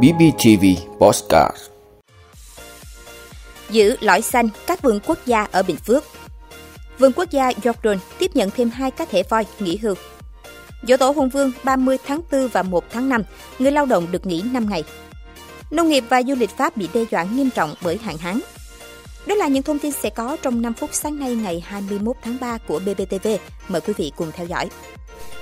BBTV Postcard Giữ lõi xanh các vườn quốc gia ở Bình Phước Vườn quốc gia Jordan tiếp nhận thêm hai cá thể voi nghỉ hưu. Dỗ tổ Hùng Vương 30 tháng 4 và 1 tháng 5, người lao động được nghỉ 5 ngày. Nông nghiệp và du lịch Pháp bị đe dọa nghiêm trọng bởi hạn hán. Đó là những thông tin sẽ có trong 5 phút sáng nay ngày 21 tháng 3 của BBTV. Mời quý vị cùng theo dõi.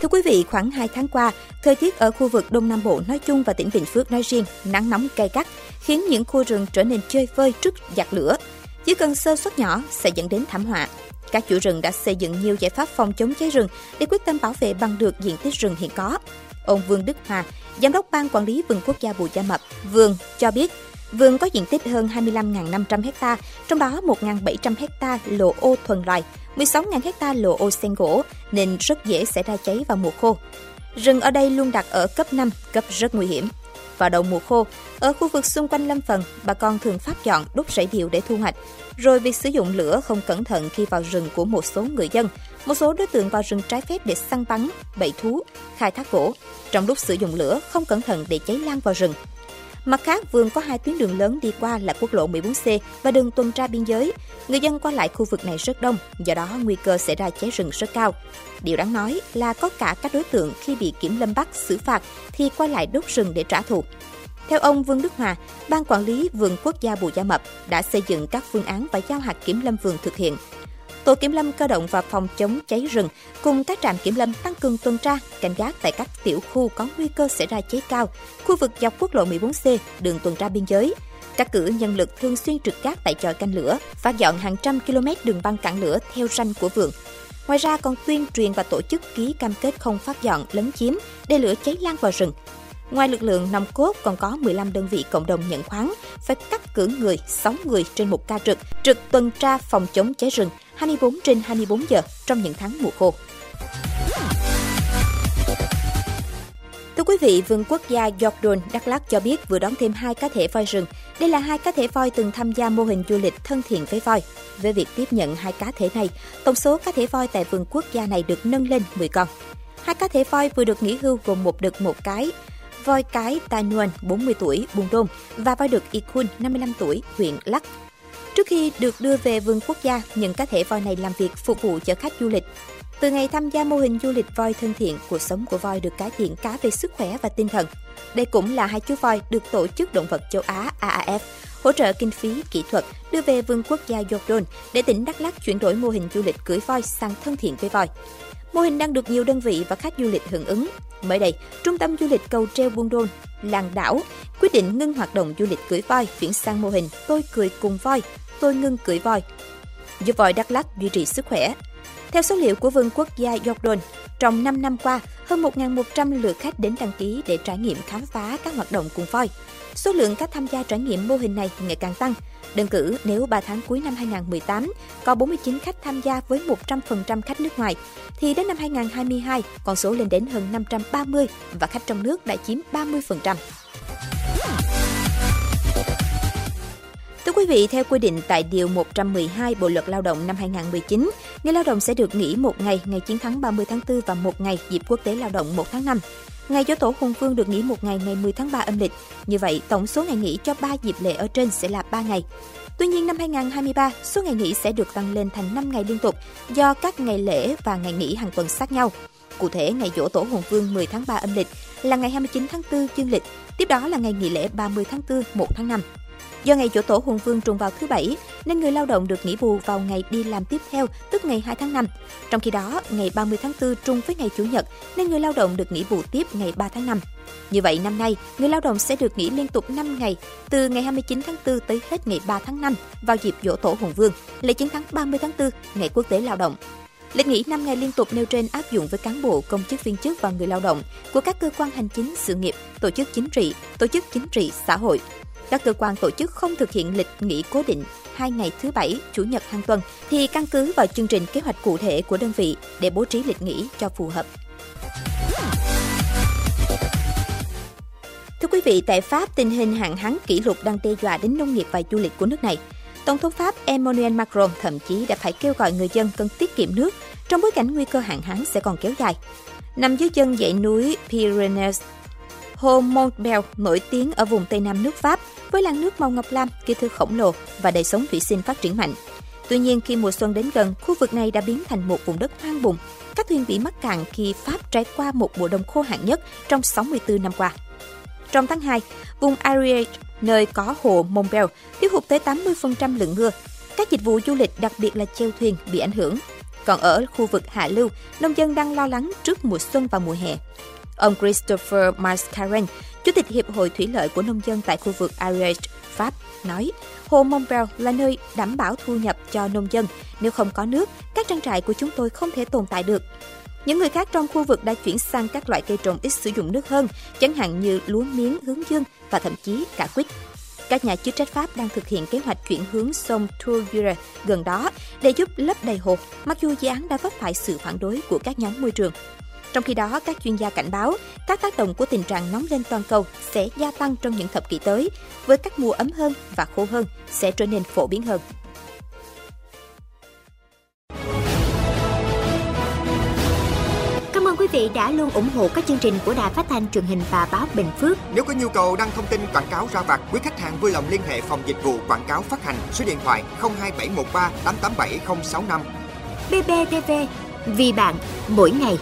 Thưa quý vị, khoảng 2 tháng qua, thời tiết ở khu vực Đông Nam Bộ nói chung và tỉnh Bình Phước nói riêng nắng nóng gay gắt, khiến những khu rừng trở nên chơi vơi trước giặc lửa. Chỉ cần sơ suất nhỏ sẽ dẫn đến thảm họa. Các chủ rừng đã xây dựng nhiều giải pháp phòng chống cháy rừng để quyết tâm bảo vệ bằng được diện tích rừng hiện có. Ông Vương Đức Hòa, Giám đốc Ban Quản lý Vườn Quốc gia Bù Gia Mập, Vườn cho biết, vườn có diện tích hơn 25.500 ha, trong đó 1.700 ha lộ ô thuần loài, 16.000 ha lộ ô sen gỗ nên rất dễ xảy ra cháy vào mùa khô. Rừng ở đây luôn đặt ở cấp 5, cấp rất nguy hiểm. Vào đầu mùa khô, ở khu vực xung quanh lâm phần, bà con thường phát dọn đốt rẫy điều để thu hoạch. Rồi việc sử dụng lửa không cẩn thận khi vào rừng của một số người dân, một số đối tượng vào rừng trái phép để săn bắn, bẫy thú, khai thác gỗ. Trong lúc sử dụng lửa không cẩn thận để cháy lan vào rừng. Mặt khác, vườn có hai tuyến đường lớn đi qua là quốc lộ 14C và đường tuần tra biên giới. Người dân qua lại khu vực này rất đông, do đó nguy cơ xảy ra cháy rừng rất cao. Điều đáng nói là có cả các đối tượng khi bị kiểm lâm bắt xử phạt thì qua lại đốt rừng để trả thù. Theo ông Vương Đức Hòa, Ban Quản lý Vườn Quốc gia Bù Gia Mập đã xây dựng các phương án và giao hạt kiểm lâm vườn thực hiện. Tổ kiểm lâm cơ động và phòng chống cháy rừng cùng các trạm kiểm lâm tăng cường tuần tra, cảnh giác tại các tiểu khu có nguy cơ xảy ra cháy cao, khu vực dọc quốc lộ 14C, đường tuần tra biên giới. Các cử nhân lực thường xuyên trực gác tại chợ canh lửa, phát dọn hàng trăm km đường băng cản lửa theo ranh của vườn. Ngoài ra còn tuyên truyền và tổ chức ký cam kết không phát dọn, lấn chiếm để lửa cháy lan vào rừng. Ngoài lực lượng nòng cốt còn có 15 đơn vị cộng đồng nhận khoán, phải cắt cử người 6 người trên một ca trực, trực tuần tra phòng chống cháy rừng 24 trên 24 giờ trong những tháng mùa khô. Thưa quý vị, Vườn Quốc gia Jordan, Đắk Lắk cho biết vừa đón thêm hai cá thể voi rừng. Đây là hai cá thể voi từng tham gia mô hình du lịch thân thiện với voi. Với việc tiếp nhận hai cá thể này, tổng số cá thể voi tại vườn quốc gia này được nâng lên 10 con. Hai cá thể voi vừa được nghỉ hưu gồm một đực một cái, voi cái Tai Nguyen 40 tuổi, Buôn Đôn và voi đực Ikun 55 tuổi, huyện Lắc. Trước khi được đưa về vườn quốc gia, những cá thể voi này làm việc phục vụ cho khách du lịch. Từ ngày tham gia mô hình du lịch voi thân thiện, cuộc sống của voi được cải thiện cả về sức khỏe và tinh thần. Đây cũng là hai chú voi được Tổ chức Động vật Châu Á AAF hỗ trợ kinh phí kỹ thuật đưa về vườn quốc gia Jordan để tỉnh Đắk Lắk chuyển đổi mô hình du lịch cưỡi voi sang thân thiện với voi. Mô hình đang được nhiều đơn vị và khách du lịch hưởng ứng. Mới đây, Trung tâm du lịch cầu treo Buôn Đôn, làng đảo quyết định ngưng hoạt động du lịch cưỡi voi chuyển sang mô hình tôi cười cùng voi, tôi ngưng cưỡi voi, giúp voi Đắk Lắk duy trì sức khỏe. Theo số liệu của Vườn Quốc gia Jordan, trong 5 năm qua, hơn 1.100 lượt khách đến đăng ký để trải nghiệm khám phá các hoạt động cùng voi. Số lượng khách tham gia trải nghiệm mô hình này ngày càng tăng. Đơn cử, nếu 3 tháng cuối năm 2018 có 49 khách tham gia với 100% khách nước ngoài, thì đến năm 2022 con số lên đến hơn 530 và khách trong nước đã chiếm 30%. Quý vị, theo quy định tại Điều 112 Bộ Luật Lao động năm 2019, người lao động sẽ được nghỉ một ngày ngày chiến thắng 30 tháng 4 và một ngày dịp quốc tế lao động 1 tháng 5. Ngày Dỗ Tổ Hùng Vương được nghỉ một ngày ngày 10 tháng 3 âm lịch. Như vậy, tổng số ngày nghỉ cho 3 dịp lễ ở trên sẽ là 3 ngày. Tuy nhiên năm 2023, số ngày nghỉ sẽ được tăng lên thành 5 ngày liên tục do các ngày lễ và ngày nghỉ hàng tuần sát nhau. Cụ thể, ngày Dỗ Tổ Hùng Vương 10 tháng 3 âm lịch là ngày 29 tháng 4 dương lịch, tiếp đó là ngày nghỉ lễ 30 tháng 4 1 tháng 5. Do ngày Dỗ Tổ Hùng Vương trùng vào thứ Bảy, nên người lao động được nghỉ bù vào ngày đi làm tiếp theo, tức ngày 2 tháng 5. Trong khi đó, ngày 30 tháng 4 trùng với ngày Chủ nhật, nên người lao động được nghỉ bù tiếp ngày 3 tháng 5. Như vậy, năm nay, người lao động sẽ được nghỉ liên tục 5 ngày, từ ngày 29 tháng 4 tới hết ngày 3 tháng 5 vào dịp Dỗ Tổ Hùng Vương, lễ chiến thắng 30 tháng 4, ngày quốc tế lao động. Lịch nghỉ 5 ngày liên tục nêu trên áp dụng với cán bộ, công chức viên chức và người lao động của các cơ quan hành chính, sự nghiệp, tổ chức chính trị, tổ chức chính trị, xã hội, các cơ quan tổ chức không thực hiện lịch nghỉ cố định hai ngày thứ bảy, chủ nhật hàng tuần thì căn cứ vào chương trình kế hoạch cụ thể của đơn vị để bố trí lịch nghỉ cho phù hợp. Thưa quý vị, tại Pháp, tình hình hạn hán kỷ lục đang đe dọa đến nông nghiệp và du lịch của nước này. Tổng thống Pháp Emmanuel Macron thậm chí đã phải kêu gọi người dân cần tiết kiệm nước trong bối cảnh nguy cơ hạn hán sẽ còn kéo dài. Nằm dưới chân dãy núi Pyrenees, Hồ Montbel nổi tiếng ở vùng Tây Nam nước Pháp với làn nước màu ngọc lam, kỳ thư khổng lồ và đời sống thủy sinh phát triển mạnh. Tuy nhiên, khi mùa xuân đến gần, khu vực này đã biến thành một vùng đất hoang bùng. Các thuyền bị mắc cạn khi Pháp trải qua một mùa đông khô hạn nhất trong 64 năm qua. Trong tháng 2, vùng Ariège, nơi có hồ Montbel, thiếu hụt tới 80% lượng mưa. Các dịch vụ du lịch, đặc biệt là chèo thuyền, bị ảnh hưởng. Còn ở khu vực hạ lưu, nông dân đang lo lắng trước mùa xuân và mùa hè. Ông Christopher Mascaren, Chủ tịch Hiệp hội Thủy lợi của nông dân tại khu vực Ariège, Pháp, nói Hồ Montbel là nơi đảm bảo thu nhập cho nông dân. Nếu không có nước, các trang trại của chúng tôi không thể tồn tại được. Những người khác trong khu vực đã chuyển sang các loại cây trồng ít sử dụng nước hơn, chẳng hạn như lúa miếng, hướng dương và thậm chí cả quýt. Các nhà chức trách Pháp đang thực hiện kế hoạch chuyển hướng sông Tourure gần đó để giúp lấp đầy hồ, mặc dù dự án đã vấp phải sự phản đối của các nhóm môi trường. Trong khi đó, các chuyên gia cảnh báo các tác động của tình trạng nóng lên toàn cầu sẽ gia tăng trong những thập kỷ tới, với các mùa ấm hơn và khô hơn sẽ trở nên phổ biến hơn. Cảm ơn quý vị đã luôn ủng hộ các chương trình của Đài Phát thanh truyền hình và báo Bình Phước. Nếu có nhu cầu đăng thông tin quảng cáo ra vặt, quý khách hàng vui lòng liên hệ phòng dịch vụ quảng cáo phát hành số điện thoại 02713 887065. BBTV, vì bạn, mỗi ngày.